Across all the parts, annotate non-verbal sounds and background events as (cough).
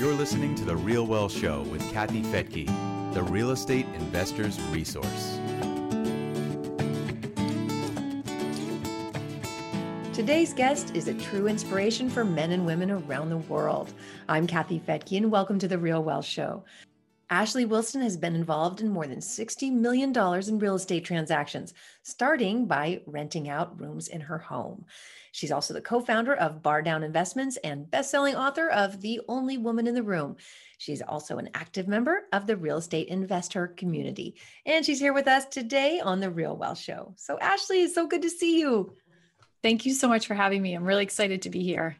You're listening to The Real Wealth Show with Kathy Fettke, the real estate investor's resource. Today's guest is a true inspiration for men and women around the world. I'm Kathy Fettke, and welcome to The Real Wealth Show. Ashley Wilson has been involved in more than $60 million in real estate transactions, starting by renting out rooms in her home. She's also the co founder of Bar Down Investments and best selling author of The Only Woman in the Room. She's also an active member of the real estate investor community. And she's here with us today on The Real Wealth Show. So, Ashley, it's so good to see you. Thank you so much for having me. I'm really excited to be here.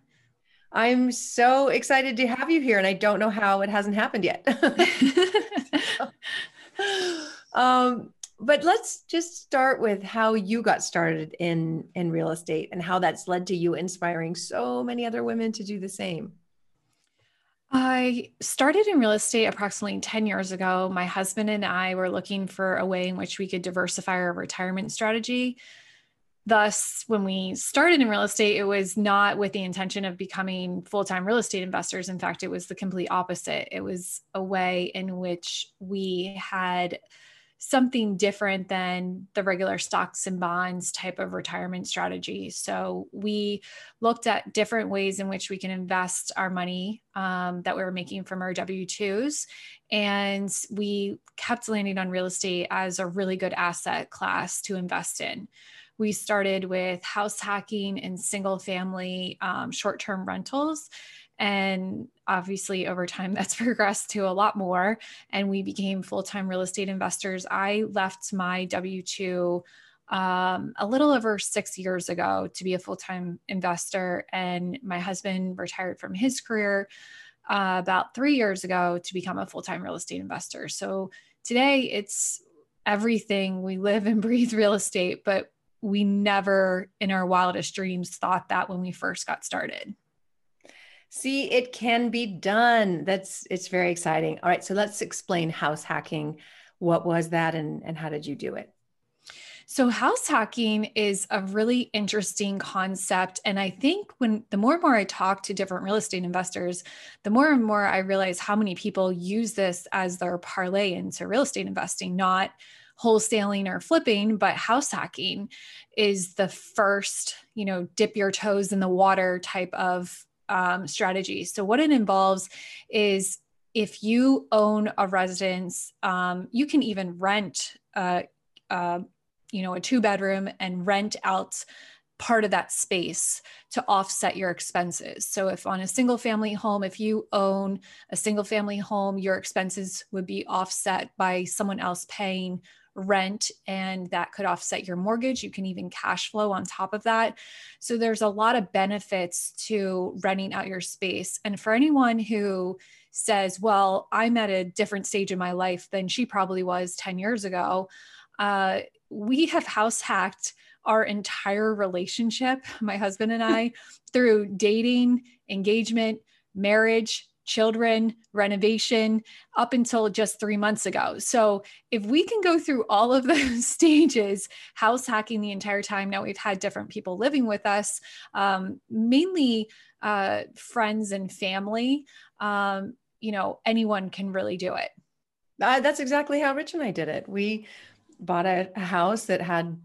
I'm so excited to have you here, and I don't know how it hasn't happened yet. (laughs) um, but let's just start with how you got started in in real estate and how that's led to you inspiring so many other women to do the same I started in real estate approximately 10 years ago. My husband and I were looking for a way in which we could diversify our retirement strategy. Thus, when we started in real estate, it was not with the intention of becoming full time real estate investors. In fact, it was the complete opposite. It was a way in which we had something different than the regular stocks and bonds type of retirement strategy. So we looked at different ways in which we can invest our money um, that we were making from our W 2s. And we kept landing on real estate as a really good asset class to invest in. We started with house hacking and single family um, short term rentals. And obviously, over time, (laughs) that's progressed to a lot more. And we became full time real estate investors. I left my W 2 um, a little over six years ago to be a full time investor. And my husband retired from his career uh, about three years ago to become a full time real estate investor. So today, it's everything. We live and (laughs) breathe real estate, but we never in our wildest dreams thought that when we first got started. See, it can be done. That's it's very exciting. All right, so let's explain house hacking. What was that and, and how did you do it? So, house hacking is a really interesting concept. And I think when the more and more I talk to different real estate investors, the more and more I realize how many people use this as their parlay into real estate investing, not wholesaling or flipping, but house hacking is the first, you know, dip your toes in the water type of um, strategy. So, what it involves is if you own a residence, um, you can even rent, a, a, you know, a two bedroom and rent out part of that space to offset your expenses. So, if on a single family home, if you own a single family home, your expenses would be offset by someone else paying rent and that could offset your mortgage. You can even cash flow on top of that. So there's a lot of benefits to renting out your space. And for anyone who says, well, I'm at a different stage in my life than she probably was 10 years ago, uh, we have house hacked our entire relationship, my husband and I, through dating, engagement, marriage, children, renovation, up until just three months ago. So, if we can go through all of (laughs) those stages, house hacking the entire time, now we've had different people living with us, um, mainly uh, friends and family. Um, you know, anyone can really do it. Uh, that's exactly how Rich and I did it. We bought a, house that had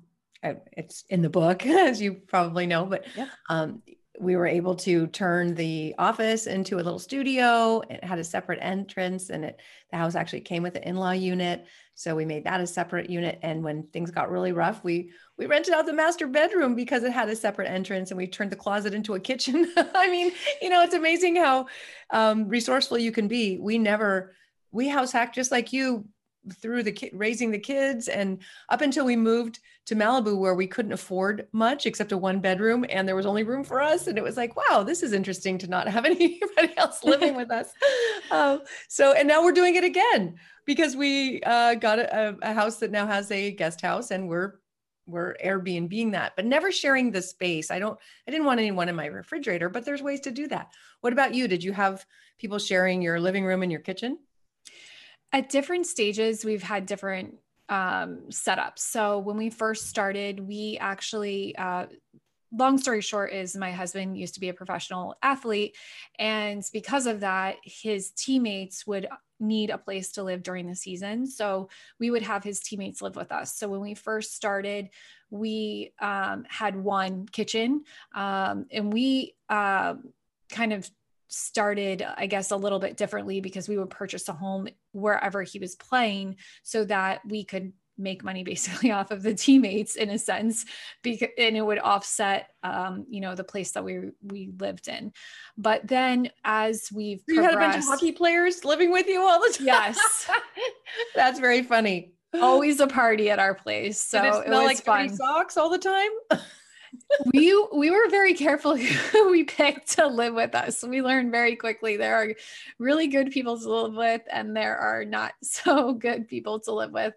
uh, it's in the book (laughs) as you probably know but yeah. um, we were able to turn the office into a little studio. It had a separate entrance and it the house actually came with an in-law unit. So we made that a separate unit. And when things got really rough, we we rented out the master bedroom because it had a separate entrance and we turned the closet into a kitchen. (laughs) I mean, you know, it's amazing how um, resourceful you can be. We never we house hacked just like you through the ki- raising the kids and up until we moved to Malibu where we couldn't afford much except a one bedroom and there was only room for us and it was like wow this is interesting to not have (laughs) anybody else living with us (laughs) um, so and now we're doing it again because we uh, got a, a house that now has a guest house and we're we're Airbnb that, but never sharing the space. I don't, I didn't want anyone in my refrigerator, but there's ways to do that. What about you? Did you have people sharing your living room and your kitchen? At different stages, we've had different um, setups. So when we first started, we actually uh, long story short is my husband used to be a professional athlete and because of that his teammates would need a place to live during the season so we would have his teammates live with us so when we first started we um, had one kitchen um, and we uh, kind of started i guess a little bit differently because we would purchase a home wherever he was playing so that we could make money (laughs) basically off of the teammates in a sense because and it would offset um, you know the place that we we lived in. But then as we've you had a bunch of hockey players living with you all the time? Yes. (laughs) That's very funny. Always a party at our place so Did it, smell it was like fun. socks all the time (laughs) we we were very careful (laughs) who we picked to live with us. We learned very quickly there are really good people to live with, and there are not (laughs) so good people to live with.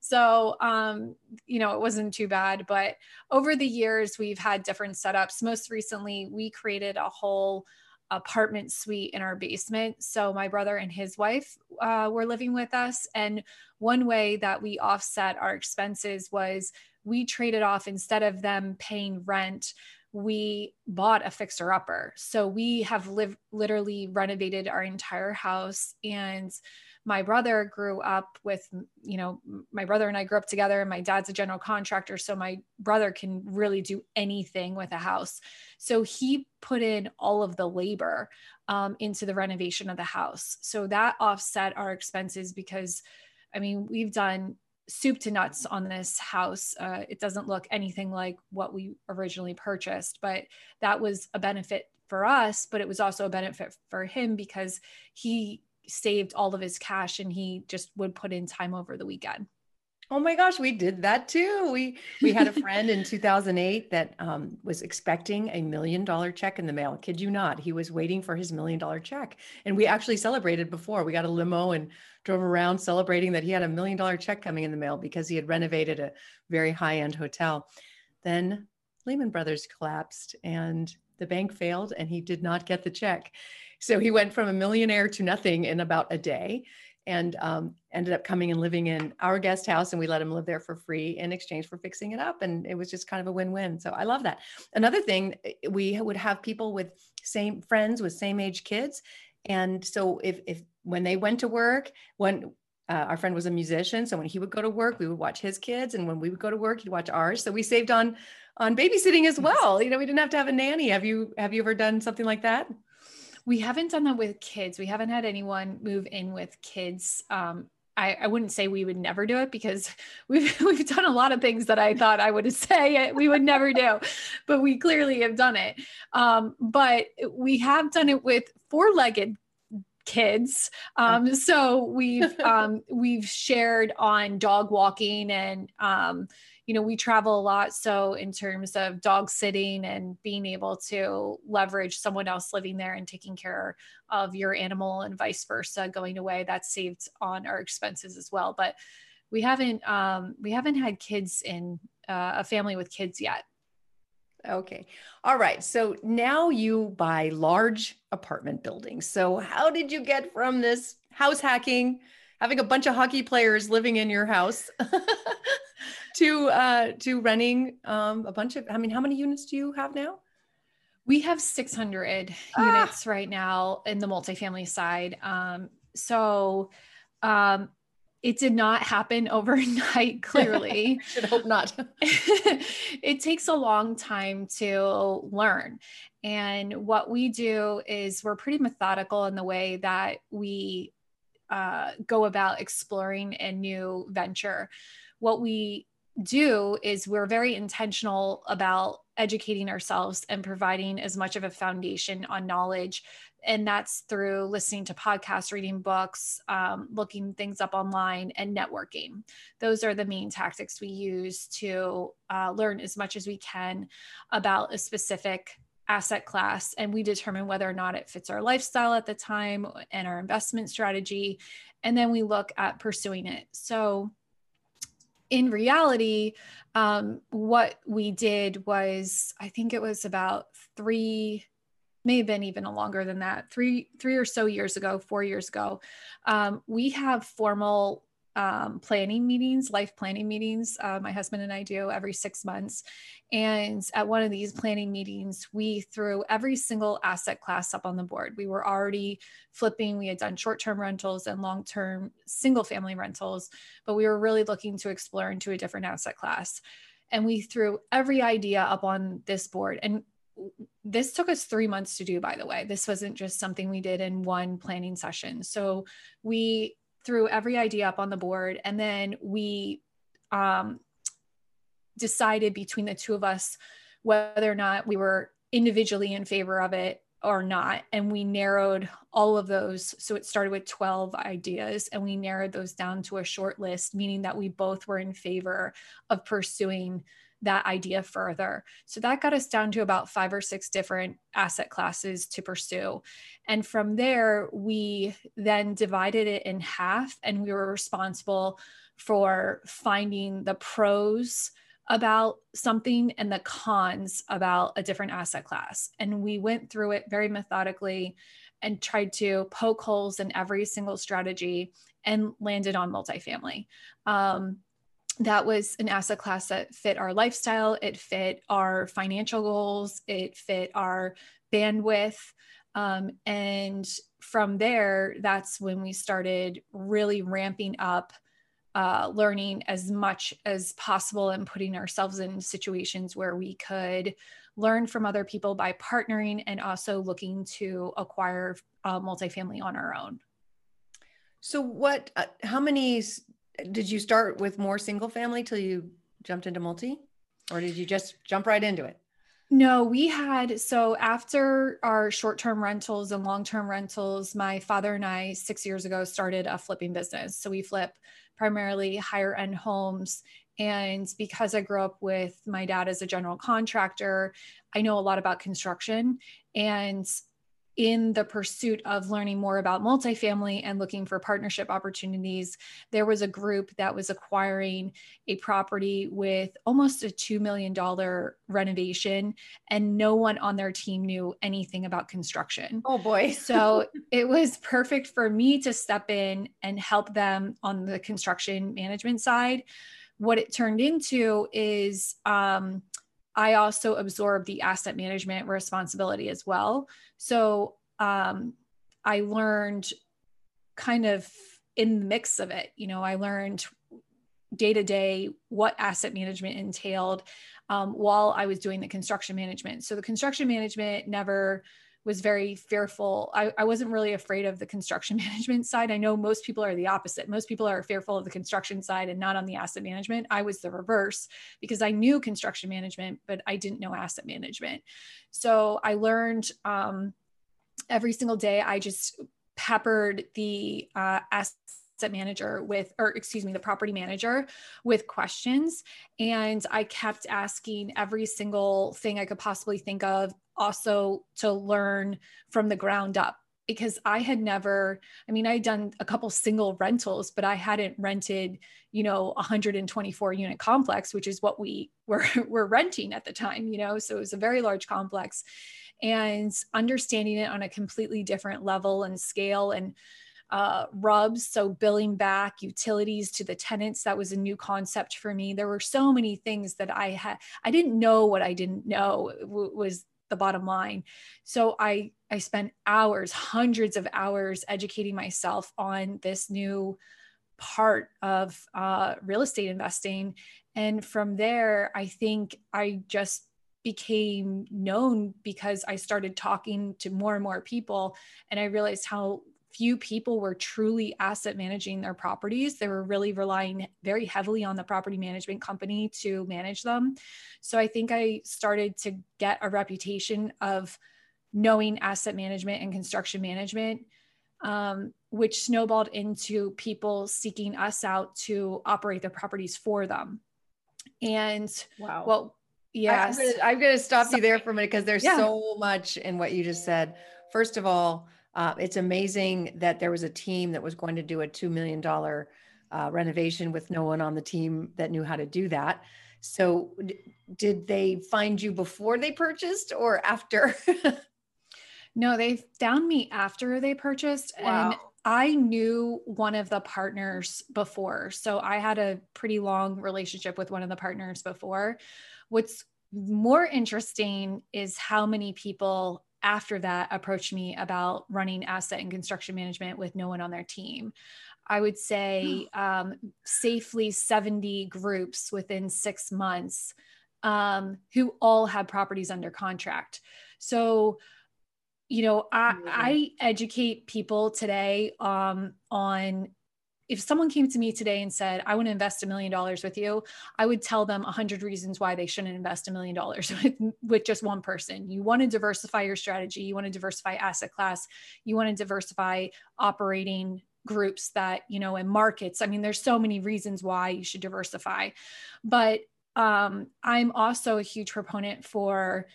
So, um, you know, it wasn't too bad. But over the years, we've had different setups. Most recently, we created a whole apartment suite in our basement. So my brother and his wife uh, were living with us. And one way that we offset our expenses was we traded off instead of them paying rent we bought a fixer upper. So we have lived literally renovated our entire house and my brother grew up with you know my brother and i grew up together and my dad's a general contractor so my brother can really do anything with a house. So he put in all of the labor um, into the renovation of the house. So that offset our expenses because i mean we've done soup to nuts on this house uh, it doesn't look anything like what we originally purchased but that was a benefit for us but it was also a benefit for him because he saved all of his cash and he just would put in time over the weekend. Oh my gosh, we did that too. We we had a friend in 2008 that um, was expecting a million dollar check in the mail. Kid you not, he was waiting for his million dollar check, and we actually celebrated before. We got a limo and drove around celebrating that he had a million dollar check coming in the mail because he had renovated a very high end hotel. Then Lehman Brothers collapsed and the bank failed, and he did not get the check. So he went from a millionaire to nothing in about a day and um, ended up coming and living in our guest house and we let him live there for free in exchange for fixing it up and it was just kind of a win-win. So i love that. Another thing eh, we would have people with same friends with same age kids and so if if when they went to work when uh, our friend was a musician so when he would go to work we would watch his kids and when we would go to work he'd watch ours. So we saved on on babysitting as well. You know we didn't have to have a nanny. Have you have you ever done something like that we haven't done that with kids. We haven't had anyone move in with kids. Um, I, I, wouldn't say we would never do it because (laughs) we've (laughs) we've done a lot of things that I thought I would (laughs) say we would never do, but we clearly have done it. Um, but we have done it with four-legged kids. Um, so we've um, we've shared on dog walking and um, you know, we travel a lot. So, in terms of dog sitting and being able to leverage someone else living there and taking care of your animal and vice versa going away, that's saved on our expenses as well. But we haven't um, we haven't had kids in uh, a family with kids yet. Okay. All right. So now you buy large apartment buildings. So how did you get from this house hacking, having a bunch of hockey players living in your house (laughs) to uh, to renting um, a bunch of. I mean, how many units do you have now? We have 600 ah. units right now in the multifamily side. Um, so um, it did not happen (laughs) overnight, (laughs) clearly. Should hope not. (laughs) it takes a long time to learn. And what we do is we're pretty methodical in the way that we uh, go about exploring a new venture. What we do is we're very intentional about educating ourselves and providing as much of a foundation on knowledge. And that's through listening to podcasts reading books um, looking things up online and networking. Those are the main tactics we use to uh, learn as much as we can about a specific asset class. And we determine whether or not it fits our lifestyle at the time and our investment strategy. And then we look at pursuing it. So in reality, um, what we did was, I think it was about three, may have been even longer than that, three, three or so years ago, four years ago. Um, we have formal um, planning meetings, life planning meetings. Uh, my husband and I do every six months. And at one of these planning meetings, we threw every single asset class up on the board. We were already flipping, we had done short term rentals and long term single family rentals, but we were really looking to explore into a different asset class. And we threw every idea up on this board. And this took us three months to do, by the way. This wasn't just something we did in one planning session. So we threw every idea up on the board and then we um, decided between the two of us whether or not we were individually in favor of it or not. And we narrowed all of those. So it started with 12 ideas and we narrowed those down to a short list, meaning that we both were in favor of pursuing that idea further. So that got us down to about five or six different asset classes to pursue. And from there, we then divided it in half and we were responsible for finding the pros about something and the cons about a different asset class. And we went through it very methodically and tried to poke holes in every single strategy and landed on multifamily. Um, that was an asset class that fit our lifestyle, it fit our financial goals, it fit our bandwidth. Um, and from there, that's when we started really ramping up uh, learning as much as possible and putting ourselves in situations where we could learn from other people by partnering and also looking to acquire uh, multifamily on our own. So, what, uh, how many did you start with more single family till you jumped into multi? Or did you just jump right into it? No we had so after our short-term rentals and long-term rentals my father and i six years ago started a flipping business. So we flip primarily higher end homes. And because i grew up with my dad as a general contractor i know a lot about construction. And in the pursuit of learning more about multifamily and looking for partnership opportunities, there was a group that was acquiring a property with almost a $2 million renovation, and no one on their team knew anything about construction. Oh boy. (laughs) so it was perfect for me to step in and help them on the construction management side. What it turned into is, um, I also absorbed the asset management responsibility as well. So um, I learned kind of in the mix of it. You know, I learned day to day what asset management entailed um, while I was doing the construction management. So the construction management never was very fearful. I, I wasn't really afraid of the construction (laughs) management side. I know most people are the opposite. Most people are fearful of the construction side and not on the asset management. I was the reverse because I knew construction management, but I didn't know asset management. So I learned um, every single day, I just peppered the uh, asset manager with or excuse me the property manager with questions and i kept asking every single thing i could possibly think of also to learn from the ground up because I had never, I mean, I had done a couple single rentals, but I hadn't rented, you know, 124 unit complex, which is what we (laughs) were, were renting at the time, you know, so it was a very large complex and understanding it on a completely different level and scale and uh, RUBS, so billing back utilities to the tenants. That was a new concept for me. There were so many things that I had, I didn't know what I didn't know was the bottom line. So I I spent hours, hundreds of hours educating myself on this new part of uh, real estate investing. And from there, I think I just became known because I started talking to more and more people. And I realized how few people were truly asset managing their properties. They were really relying very heavily on the property management company to manage them. So I think I started to get a reputation of knowing asset management and construction management, um, which snowballed into people seeking us out to operate their properties for them. And wow. well, yes. I'm going to stop Sorry. you there for a minute because there's yeah. so much in what you just said. First of all, uh, it's amazing that there was a team that was going to do a $2 million uh, renovation with no one on the team that knew how to do that. So, d- did they find you before they purchased or after? (laughs) no, they found me after they purchased. Wow. And I knew one of the partners before. So I had a pretty long relationship with one of the partners before. What's more interesting is how many people after that approached me about running asset and construction management with no one on their team. I would say um, safely 70 groups within six months um, who all had properties under contract. So, you know, I, I educate people today um, on if someone came to me today and said, I want to invest a million dollars with you, I would tell them a hundred reasons why they shouldn't invest a million dollars (laughs) with, with just one person. You want to diversify your strategy. You want to diversify asset class. You want to diversify operating groups that, you know, and markets. I mean, there's so many reasons why you should diversify. But um, I'm also a huge proponent for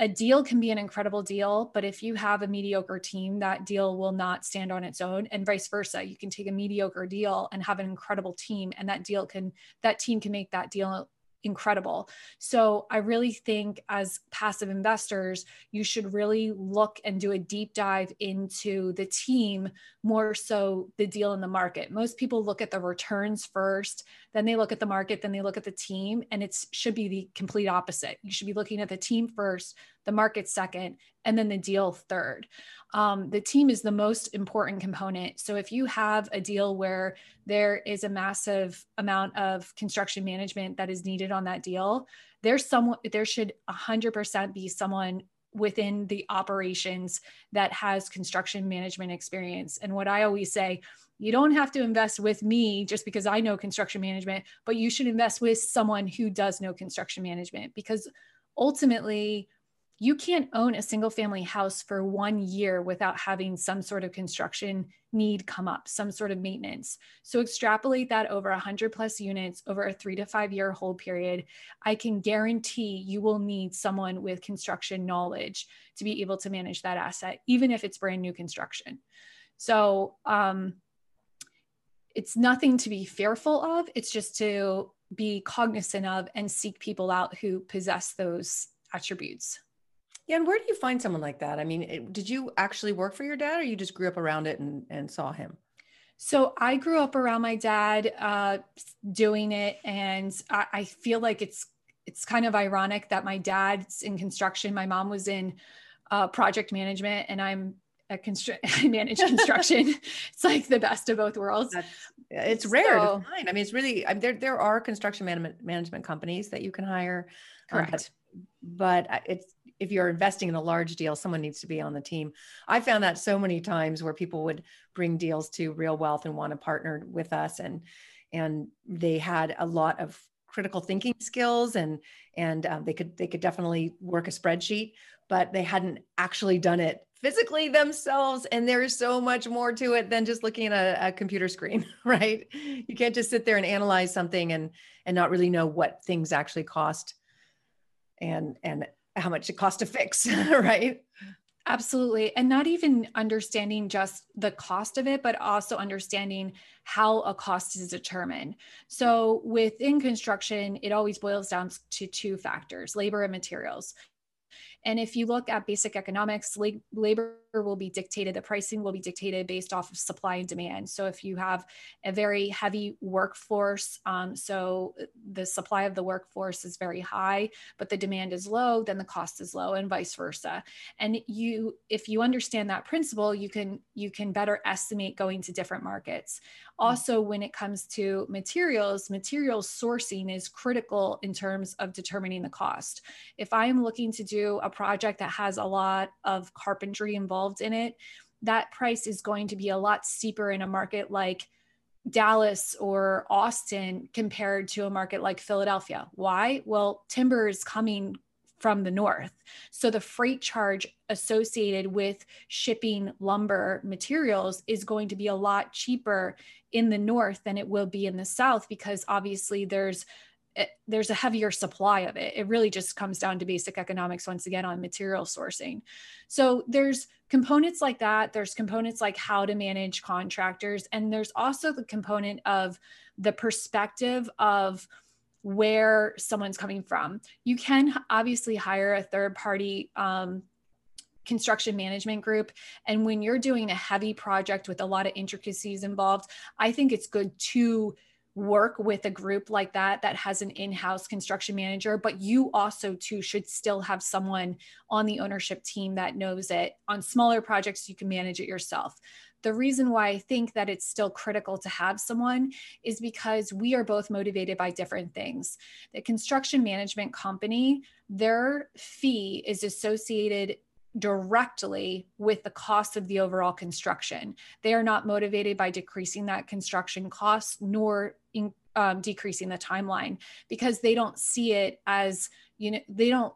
a deal can be an incredible deal, but if you have a mediocre team, that deal will not stand on its own, and vice versa. You can take a mediocre deal and have an incredible team, and that deal can that team can make that deal incredible. So I really think as passive investors, you should really look and do a deep dive into the team more so the deal in the market. Most people look at the returns first, then they look at the market, then they look at the team, and it should be the complete opposite. You should be looking at the team first, the market second, and then the deal third um, the team is the most important component. So if you have a deal where there is a massive amount of construction management that is needed on that deal, there's someone there should 100% be someone within the operations that has construction management experience. And what I always say, you don't have to invest with me just because I know construction management, but you should invest with someone who does know construction management because ultimately you can't own a single family house for one year without having some sort of construction need come up, some sort of maintenance. So extrapolate that over 100 plus units over a three to five year hold period. I can guarantee you will need someone with construction knowledge to be able to manage that asset, even if it's brand new construction. So um, it's nothing to be fearful of. It's just to be cognizant of and seek people out who possess those attributes. Yeah, and where do you find someone like that? I mean, it, did you actually work for your dad, or you just grew up around it and and saw him? So I grew up around my dad uh, doing it, and I, I feel like it's it's kind of ironic that my dad's in construction, my mom was in uh, project management, and I'm a constru- (laughs) I manage construction. (laughs) it's like the best of both worlds. That's, it's rare so, to find. I mean, it's really I mean, there. There are construction management management companies that you can hire. Correct. Um, but, but it's if you're investing in a large deal, someone needs to be on the team. I found that so many times where people would bring deals to Real Wealth and want to partner with us, and and they had a lot of critical thinking skills, and and um, they could they could definitely work a spreadsheet, but they hadn't actually done it physically themselves and there's so much more to it than just looking at a, a, computer screen (laughs) right you can't just sit there and analyze something and and not really know what things actually cost and and how much it costs to fix, (laughs) right? Absolutely. And not even understanding just the cost of it, but also understanding how a cost is determined. So within construction, it always boils down to two factors labor and materials. And if you look at basic economics, labor will be dictated, the pricing will be dictated based off of supply and demand. So if you have a very heavy workforce, um, so the supply of the workforce is very high, but the demand is low, then the cost is low, and vice versa. And you, if you understand that principle, you can you can better estimate going to different markets. Hmm. Also, when it comes to materials, materials sourcing is critical in terms of determining the cost. If I am looking to do a project that has a lot of carpentry involved in it, that price is going to be a lot steeper in a market like Dallas or Austin compared to a market like Philadelphia. Why? Well, timber is coming from the north. So the freight charge associated with shipping lumber materials is going to be a lot cheaper in the north than it will be in the south because obviously there's eh, there's a heavier supply of it. It really just comes down to basic economics once again on material sourcing. So there's components like that. There's components like how to manage contractors. And there's also the component of the perspective of where someone's coming from. You can obviously hire a third party um, construction management group. And when you're doing a heavy project with a lot of intricacies involved, I think it's good to work with a group like that that has an in-house construction manager but you also too should still have someone on the ownership team that knows it on smaller projects you can manage it yourself the reason why I think that it's still critical to have someone is because we are both motivated by different things. The construction management company, their fee is associated directly with the cost of the overall construction. They are not motivated by decreasing that construction cost nor in, um, decreasing the timeline because they don't see it as, you know, they don't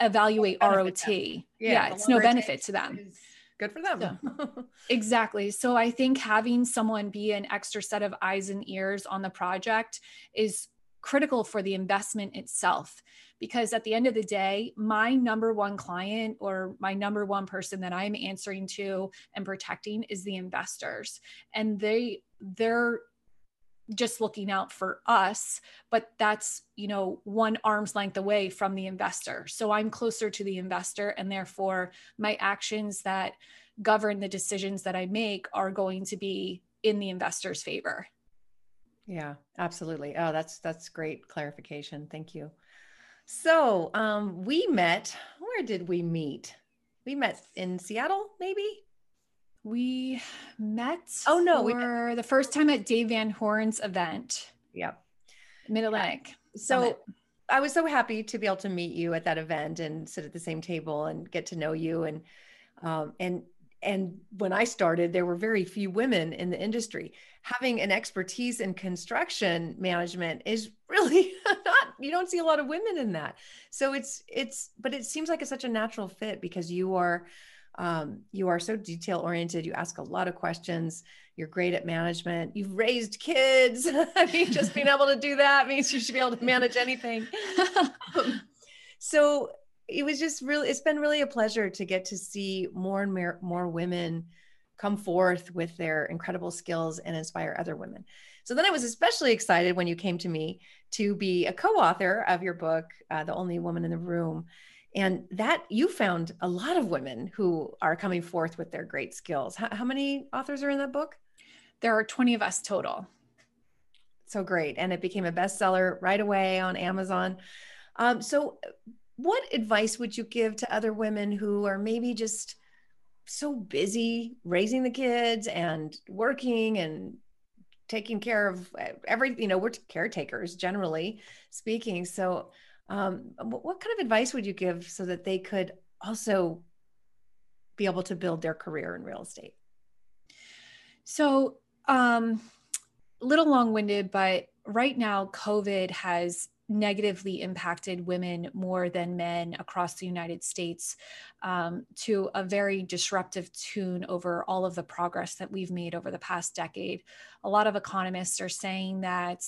evaluate ROT. Yeah, yeah it's no benefit to them. Is- good for them. So, (laughs) exactly. So I think having someone be an extra set of eyes and ears on the project is critical for the investment itself. Because at the end of the day, my number one client or my number one person that I'm answering to and protecting is the investors. And they, they're just looking out for us but that's you know one arm's length away from the investor. So i'm closer to the investor and therefore my actions that govern the decisions that i make are going to be in the investor's favor. Yeah absolutely. Oh that's that's great clarification. Thank you. So um we met where did we meet? We met in seattle maybe we met. Oh no, we met. the first time at Dave Van Horn's event. Yep, Mid Atlantic. So Summit. I was so happy to be able to meet you at that event and sit at the same table and get to know you and um, and and when I started, there were very few women in the industry. Having an expertise in construction management is (laughs) really not, you don't see a lot of women in that. So it's, it's, but it seems like it's such a natural fit because you are um, you are so detail oriented. You ask a lot of questions. You're great at management. You've raised kids. (laughs) I mean, just being able to do that means you should be able to manage anything. um, (laughs) (laughs) so it was just really, it's been really a pleasure to get to see more and more, more women come forth with their incredible skills and inspire other women. So then I was especially excited when you came to me to be a co author of your book, uh, The Only Woman in the Room and that you found a lot of women who are coming forth with their great skills. How, how, many authors are in that book? There are 20 of us total. So great. And it became a bestseller right away on amazon. Um, so what advice would you give to other women who are maybe just so busy raising the kids and working and taking care of every you know we're caretakers generally speaking. So um, what kind of advice would you give so that they could also be able to build their career in real estate? So, um, a little long winded, but right now, COVID has negatively impacted women more than men across the United States um, to a very disruptive tune over all of the progress that we've made over the past decade. A lot of economists are saying that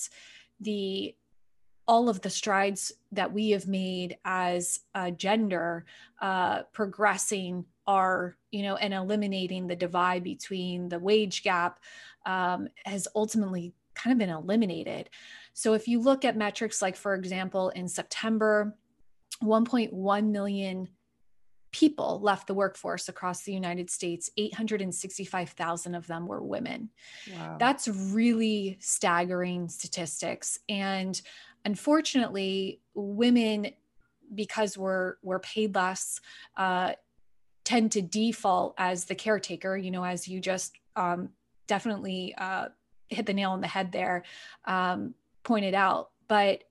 the all of the strides that we have made as a gender uh, progressing are you know and eliminating the divide between the wage gap um, has ultimately kind of been eliminated so if you look at metrics like for example in september 1.1 million people left the workforce across the United States, 865,000 of them were women. Wow. That's really staggering statistics. And unfortunately, women, because we're we're paid less, uh, tend to default as the caretaker. You know, as you just um, definitely uh, hit the nail on the head there, um, pointed out. But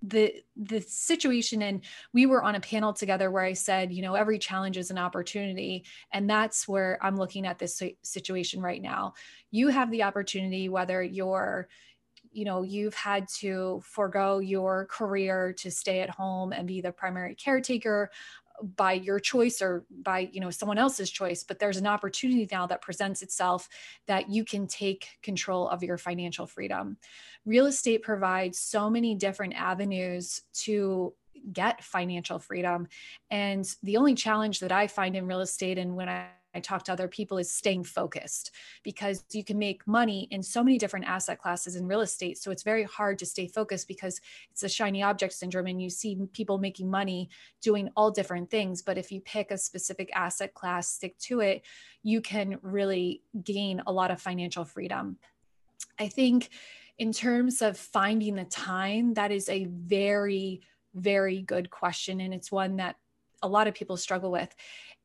the the situation and we were on a panel together where i said you know every challenge is an opportunity and that's where i'm looking at this situation right now you have the opportunity whether you're you know you've had to forego your career to stay at home and be the primary caretaker by your choice or by you know someone else's choice but there's an opportunity now that presents itself that you can take control of your financial freedom. Real estate provides so many different avenues to get financial freedom and the only challenge that i find in real estate and when i I talk to other people is staying focused because you can make money in so many different asset classes in real estate. So it's very hard to stay focused because it's a shiny object syndrome and you see people making money doing all different things. But if you pick a specific asset class, stick to it, you can really gain a lot of financial freedom. I think in terms of finding the time, that is a very, very good question. And it's one that a lot of people struggle with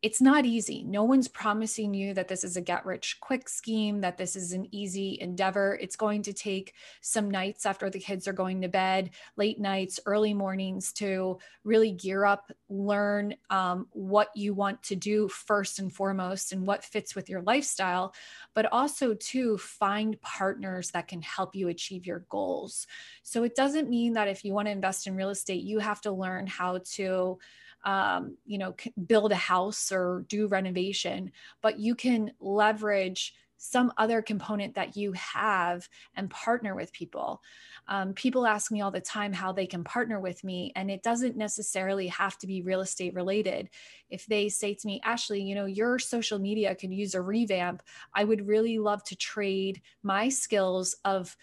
it's not easy. No one's promising you that this is a get rich quick scheme, that this is an easy endeavor. It's going to take some nights after the kids are going to bed, late nights, early mornings to really gear up, learn um, what you want to do first and foremost and what fits with your lifestyle, but also to find partners that can help you achieve your goals. So it doesn't mean that if you want to invest in real estate, you have to learn how to um, you know, build a house or do renovation, but you can leverage some other component that you have and partner with people. Um, people ask me all the time how they can partner with me, and it doesn't necessarily have to be real estate related. If they say to me, Ashley, you know, your social media could use a revamp, I would really love to trade my skills of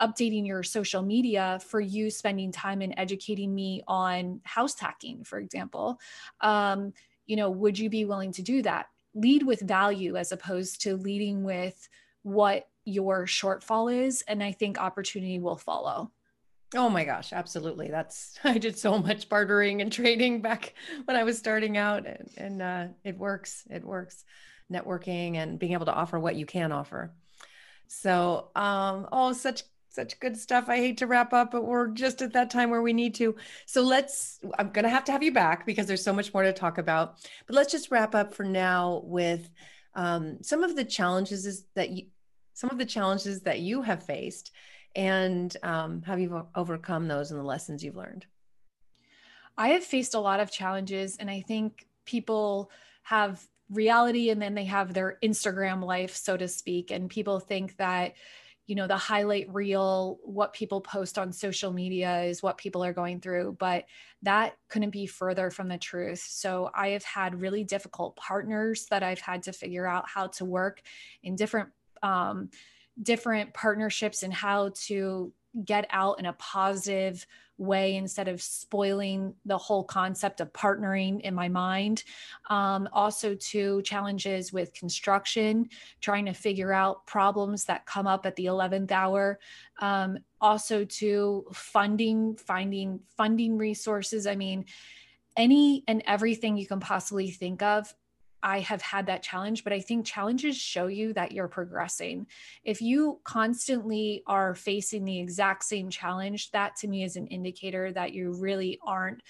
updating your social media for you spending time and educating me on house hacking, for example. Um, you know, would you be willing to do that? Lead with value as opposed to leading with what your shortfall is. And I think opportunity will follow. Oh my gosh, absolutely. That's (laughs) I did so much bartering and trading back when I was starting out and, and uh, it works. It works. Networking and being able to offer what you can offer. So, um, oh, such such good stuff. I hate to wrap up, but we're just at that time where we need to. So let's, I'm going to have to have you back because there's so much more to talk about. But let's just wrap up for now with um, some of the challenges that you, some of the challenges that you have faced and um, you overcome those and the lessons you've learned? I have faced a lot of challenges, and I think people have reality and then they have their Instagram life, so to speak. And people think that, you know the highlight reel what people post on social media is what people are going through but that couldn't be further from the truth. So i have had really difficult partners that i've had to figure out how to work in different um, different partnerships and how to get out in a positive way instead of spoiling the whole concept of partnering in my mind. Um, also, to challenges with construction, trying to figure out problems that come up at the 11th hour. Um, also, to funding, finding funding resources. I mean, any and everything you can possibly think of I have had that challenge, but I think challenges show you that you're progressing. If you constantly are facing the exact same challenge, that to me is an indicator that you really aren't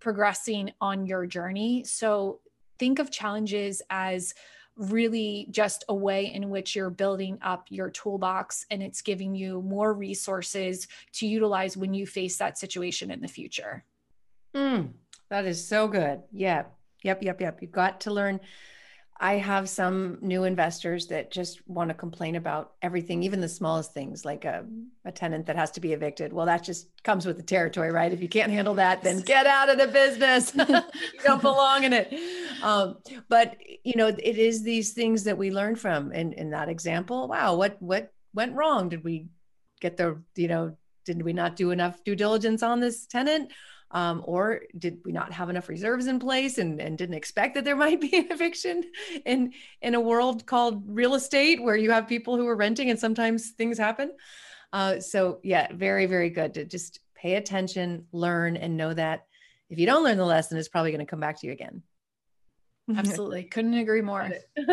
progressing on your journey. So think of challenges as really just a way in which you're building up your toolbox and it's giving you more resources to utilize when you face that situation in the future. Mm, that is so good. Yeah. Yep, yep, yep. You've got to learn. I have some new investors that just want to complain about everything, even the smallest things, like a, a tenant that has to be evicted. Well, that just comes with the territory, right? If you can't handle that, then get out of the business. (laughs) you don't belong in it. Um, but you know, it is these things that we learn from. And in that example, wow, what what went wrong? Did we get the you know? Did we not do enough due diligence on this tenant? Um, or did we not have enough reserves in place and, and didn't expect that there (laughs) might be an eviction in in a world called real estate where you have people who are renting and sometimes things happen? Uh, so yeah very very good to just pay attention learn and know that if you don't learn the lesson it's probably going to come back to you again. (laughs) Absolutely. Couldn't agree more. (laughs)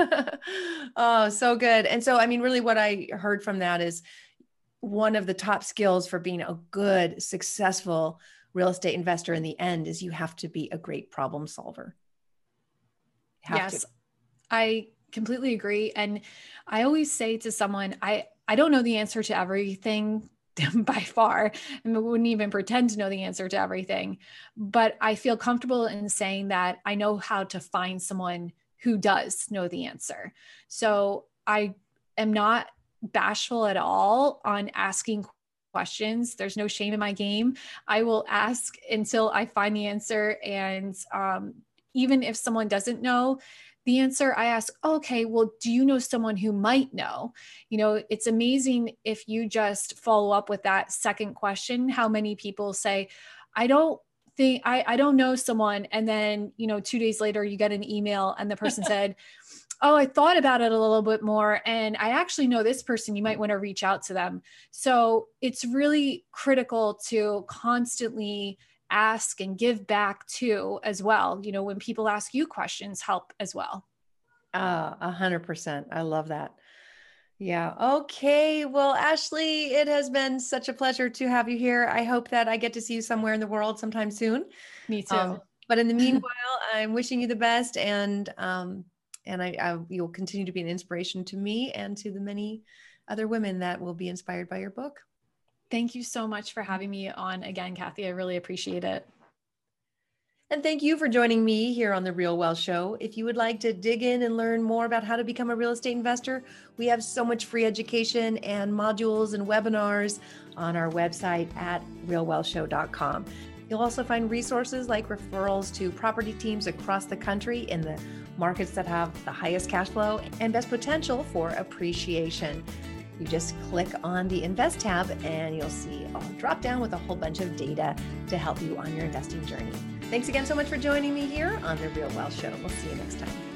Oh so good. And so i mean really what i heard from that is one of the top skills for being a good successful real estate investor in the end is you have to be a great problem solver. Yes, to. I completely agree. And I always say to someone, I, I don't know the answer to everything (laughs) by far and wouldn't even pretend to know the answer to everything but i feel comfortable in saying that i know how to find someone who does know the answer so i am not bashful at all on asking questions. There's no shame in my game. I will ask until I find the answer. And um, even if someone doesn't know, the answer I ask, okay, well, do you know someone who might know? You know, it's amazing if you just follow up with that second question, how many people say, I don't think I, I don't know someone. And then, you know, two days later you get an email and the person (laughs) said, Oh, I thought about it a little bit more. And I actually know this person, you might want to reach out to them. So it's really critical to constantly ask and give back to as well. You know, when people ask you questions, help as well. Ah, a hundred percent. I love that. Yeah. Okay. Well, Ashley, it has been such a pleasure to have you here. I hope that I get to see you somewhere in the world sometime soon. Me too. Um, but in the meanwhile, I'm wishing you the best, and um, and I, I you'll continue to be an inspiration to me and to the many other women that will be inspired by your book. Thank you so much for having me on again, Kathy. I really appreciate it. And thank you for joining me here on The Real Wealth Show. If you would like to dig in and learn more about how to become a real estate investor, we have so much free education and modules and webinars on our website at realwealthshow.com. You'll also find resources like referrals to property teams across the country in the markets that have the highest cash flow and best potential for appreciation. You just click on the Invest tab and you'll see a drop down with a whole bunch of data to help you on your investing journey. Thanks again so much for joining me here on The Real Wealth Show. We'll see you next time.